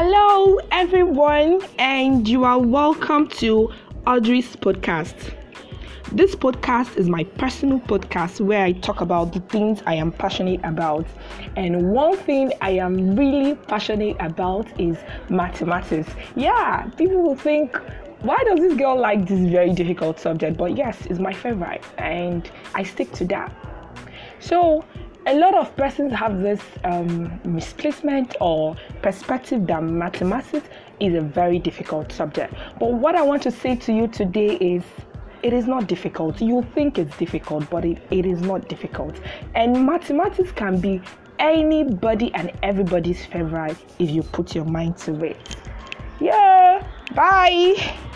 Hello, everyone, and you are welcome to Audrey's podcast. This podcast is my personal podcast where I talk about the things I am passionate about. And one thing I am really passionate about is mathematics. Yeah, people will think, why does this girl like this very difficult subject? But yes, it's my favorite, and I stick to that. So, a lot of persons have this um, misplacement or perspective that mathematics is a very difficult subject. But what I want to say to you today is it is not difficult. You think it's difficult, but it, it is not difficult. And mathematics can be anybody and everybody's favorite if you put your mind to it. Yeah, bye.